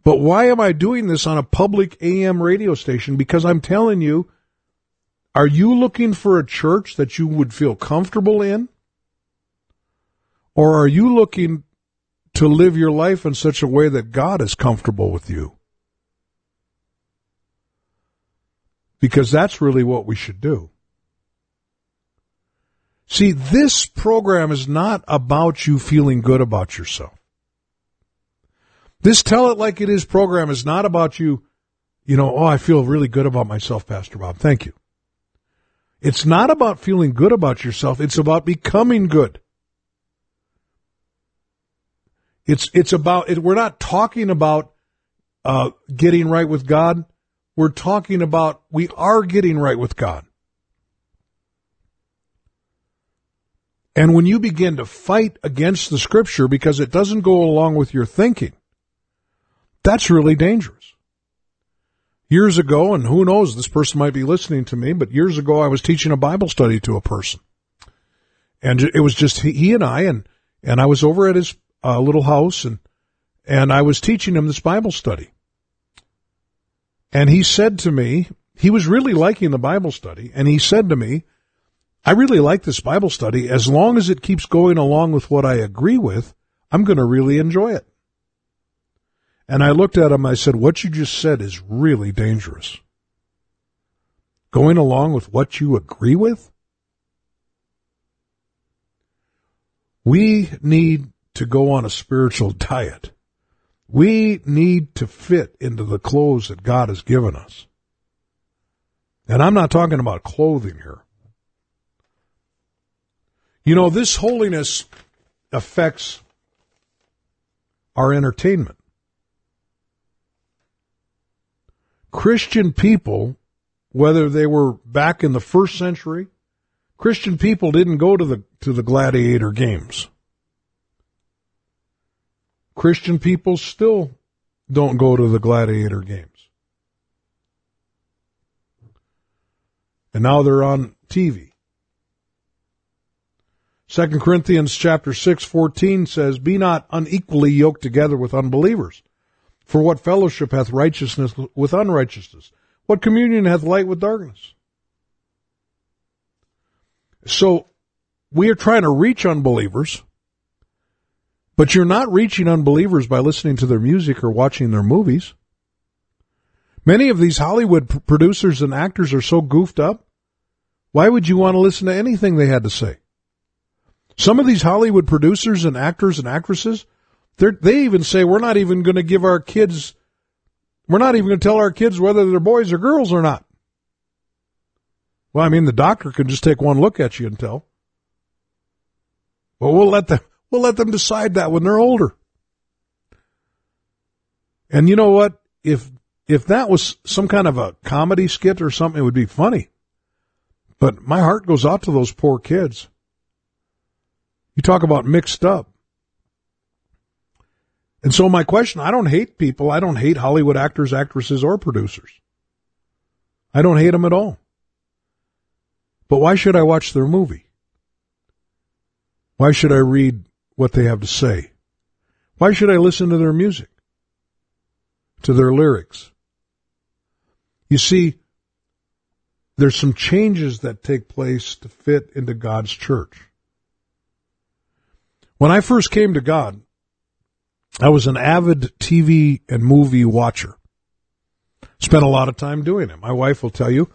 But why am I doing this on a public AM radio station? Because I'm telling you, are you looking for a church that you would feel comfortable in? Or are you looking to live your life in such a way that God is comfortable with you? Because that's really what we should do. See, this program is not about you feeling good about yourself. This Tell It Like It Is program is not about you, you know, oh, I feel really good about myself, Pastor Bob. Thank you. It's not about feeling good about yourself. It's about becoming good. It's, it's about, it, we're not talking about, uh, getting right with God. We're talking about, we are getting right with God. And when you begin to fight against the scripture because it doesn't go along with your thinking, that's really dangerous. Years ago, and who knows, this person might be listening to me, but years ago I was teaching a Bible study to a person. And it was just he and I, and, and I was over at his uh, little house and, and I was teaching him this Bible study. And he said to me, he was really liking the Bible study, and he said to me, I really like this Bible study. As long as it keeps going along with what I agree with, I'm going to really enjoy it. And I looked at him, I said, what you just said is really dangerous. Going along with what you agree with? We need to go on a spiritual *laughs* diet. We need to fit into the clothes that God has given us. And I'm not talking about clothing here. You know, this holiness affects our entertainment. Christian people, whether they were back in the first century, Christian people didn't go to the, to the gladiator games. Christian people still don't go to the gladiator games. And now they're on TV. Second Corinthians chapter 6, 14 says, Be not unequally yoked together with unbelievers. For what fellowship hath righteousness with unrighteousness? What communion hath light with darkness? So, we are trying to reach unbelievers, but you're not reaching unbelievers by listening to their music or watching their movies. Many of these Hollywood producers and actors are so goofed up. Why would you want to listen to anything they had to say? Some of these Hollywood producers and actors and actresses, they even say we're not even going to give our kids, we're not even going to tell our kids whether they're boys or girls or not. Well, I mean, the doctor can just take one look at you and tell. Well, we'll let them, we'll let them decide that when they're older. And you know what? If, if that was some kind of a comedy skit or something, it would be funny. But my heart goes out to those poor kids. You talk about mixed up. And so my question, I don't hate people. I don't hate Hollywood actors, actresses, or producers. I don't hate them at all. But why should I watch their movie? Why should I read what they have to say? Why should I listen to their music? To their lyrics? You see, there's some changes that take place to fit into God's church. When I first came to God, I was an avid TV and movie watcher. Spent a lot of time doing it. My wife will tell you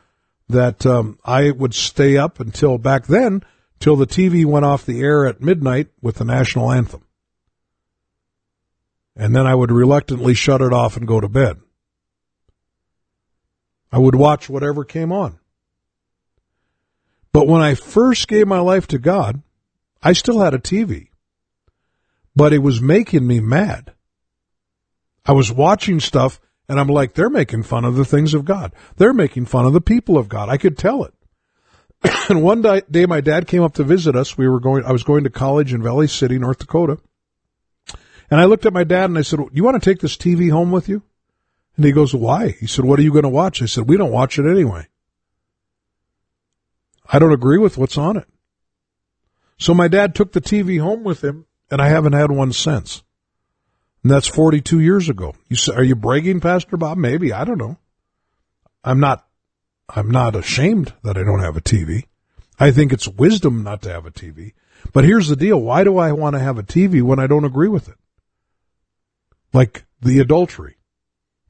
that um, I would stay up until back then, till the TV went off the air at midnight with the national anthem. And then I would reluctantly shut it off and go to bed. I would watch whatever came on. But when I first gave my life to God, I still had a TV, but it was making me mad. I was watching stuff and I'm like, they're making fun of the things of God. They're making fun of the people of God. I could tell it. *clears throat* and one day, my dad came up to visit us. We were going, I was going to college in Valley City, North Dakota. And I looked at my dad and I said, you want to take this TV home with you? And he goes, why? He said, what are you going to watch? I said, we don't watch it anyway. I don't agree with what's on it. So my dad took the TV home with him and I haven't had one since. And that's 42 years ago. You say, are you bragging, Pastor Bob? Maybe. I don't know. I'm not, I'm not ashamed that I don't have a TV. I think it's wisdom not to have a TV. But here's the deal. Why do I want to have a TV when I don't agree with it? Like the adultery,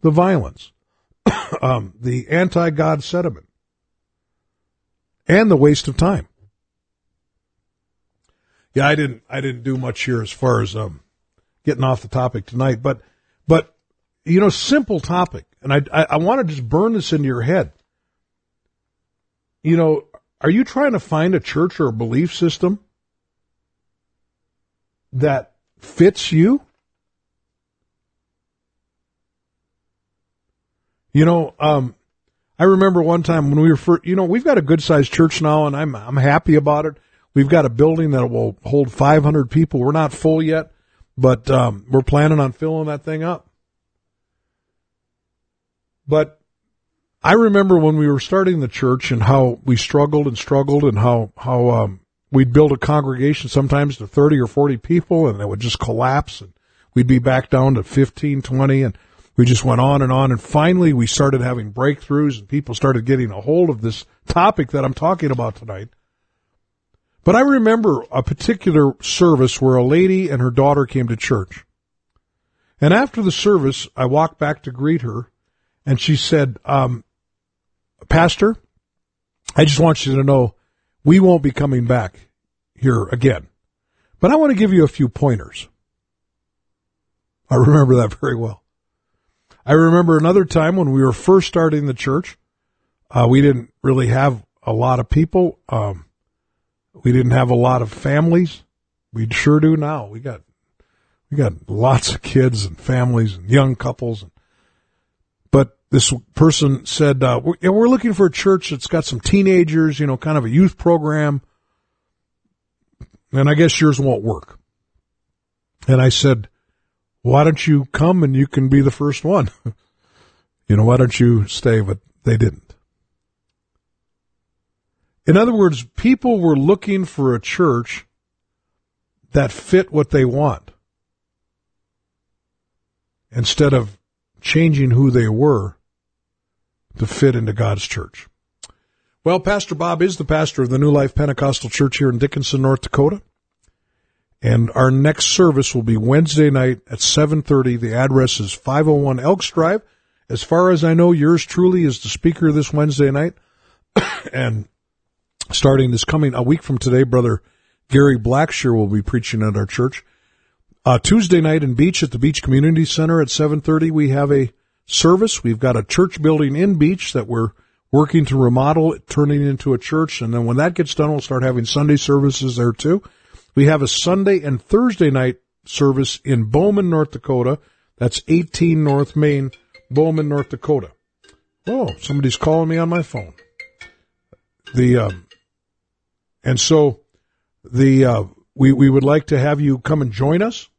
the violence, *coughs* um, the anti-God sentiment, and the waste of time. Yeah, I didn't, I didn't do much here as far as, um, getting off the topic tonight, but, but, you know, simple topic. And I, I, I want to just burn this into your head. You know, are you trying to find a church or a belief system that fits you? You know, um, I remember one time when we were first, you know, we've got a good sized church now and I'm, I'm happy about it. We've got a building that will hold 500 people. We're not full yet, but um, we're planning on filling that thing up. But I remember when we were starting the church and how we struggled and struggled and how how um, we'd build a congregation sometimes to 30 or 40 people and it would just collapse and we'd be back down to 15, 20 and we just went on and on and finally we started having breakthroughs and people started getting a hold of this topic that I'm talking about tonight. But I remember a particular service where a lady and her daughter came to church. And after the service, I walked back to greet her and she said, um, Pastor, I just want you to know we won't be coming back here again, but I want to give you a few pointers. I remember that very well. I remember another time when we were first starting the church. Uh, we didn't really have a lot of people. Um, we didn't have a lot of families. We sure do now. We got we got lots of kids and families and young couples. But this person said, uh, we're, we're looking for a church that's got some teenagers, you know, kind of a youth program. And I guess yours won't work. And I said, why don't you come and you can be the first one? *laughs* you know, why don't you stay? But they didn't. In other words, people were looking for a church that fit what they want instead of changing who they were to fit into God's church. Well, Pastor Bob is the pastor of the New Life Pentecostal Church here in Dickinson, North Dakota. And our next service will be Wednesday night at 7:30. The address is 501 Elks Drive. As far as I know, yours truly is the speaker this Wednesday night. *coughs* and starting this coming a week from today, brother Gary Blackshear will be preaching at our church. Uh, Tuesday night in Beach at the Beach Community Center at 7:30 we have a service. We've got a church building in Beach that we're working to remodel, turning into a church, and then when that gets done, we'll start having Sunday services there too. We have a Sunday and Thursday night service in Bowman, North Dakota. That's 18 North Main, Bowman, North Dakota. Oh, somebody's calling me on my phone. The um, and so the uh, we we would like to have you come and join us.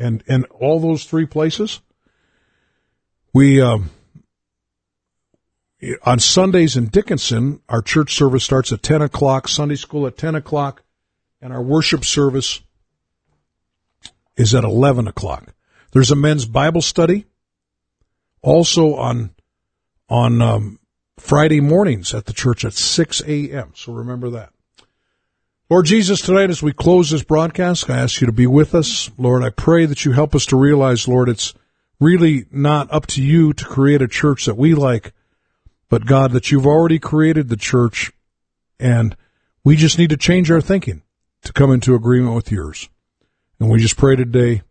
And and all those three places. We um, on Sundays in Dickinson, our church service starts at ten o'clock. Sunday school at ten o'clock and our worship service is at 11 o'clock. There's a men's Bible study also on, on, um, Friday mornings at the church at 6 a.m. So remember that. Lord Jesus, tonight as we close this broadcast, I ask you to be with us. Lord, I pray that you help us to realize, Lord, it's really not up to you to create a church that we like, but God, that you've already created the church and we just need to change our thinking to come into agreement with yours. And we just pray today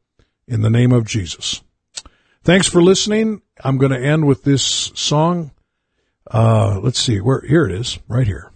in the name of Jesus. Thanks for listening. I'm going to end with this song. Uh, let's see where, here it is, right here.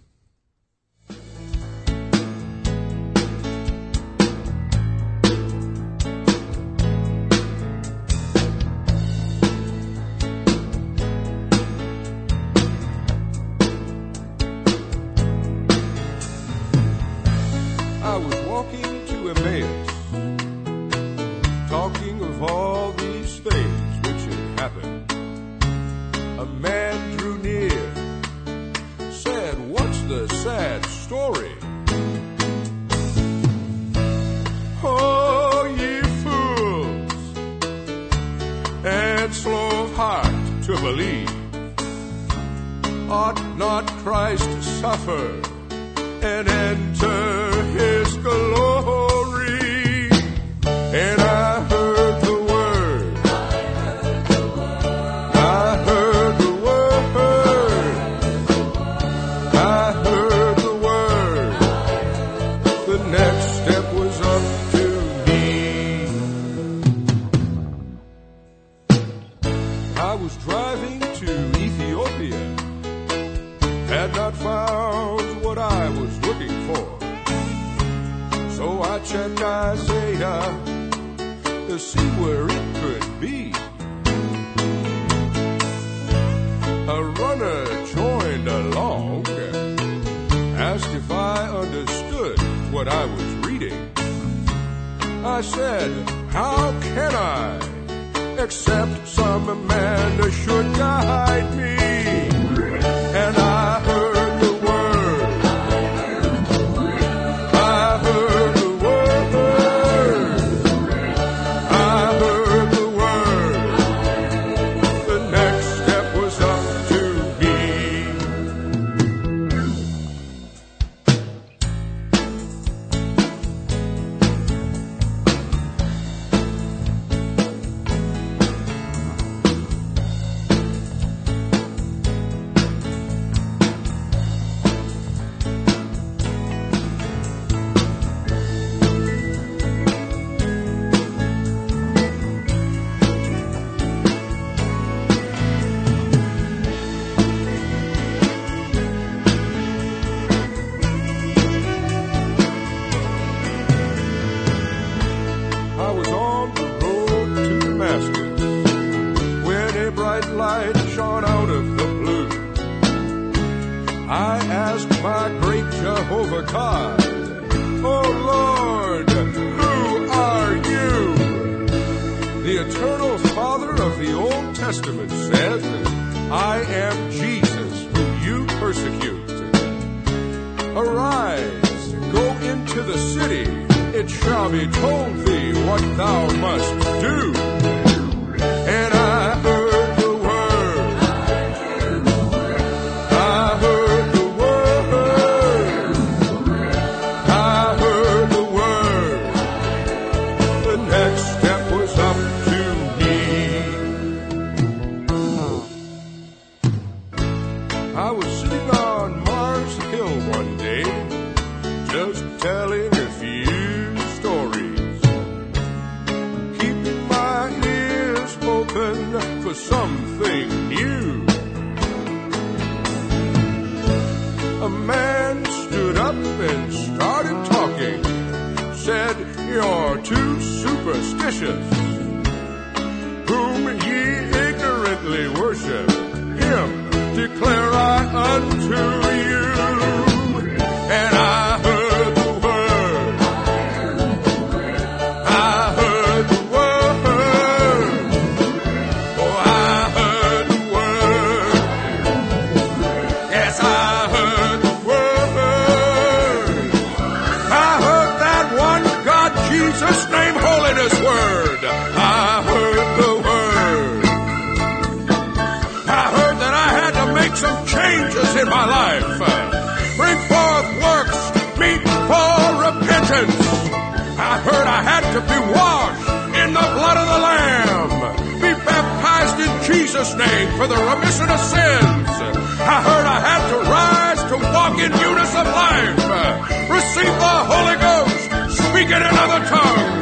What I was reading. I said, How can I, except some man should guide me? For the remission of sins. I heard I had to rise to walk in newness of life. Receive the Holy Ghost. Speak it in other tongues.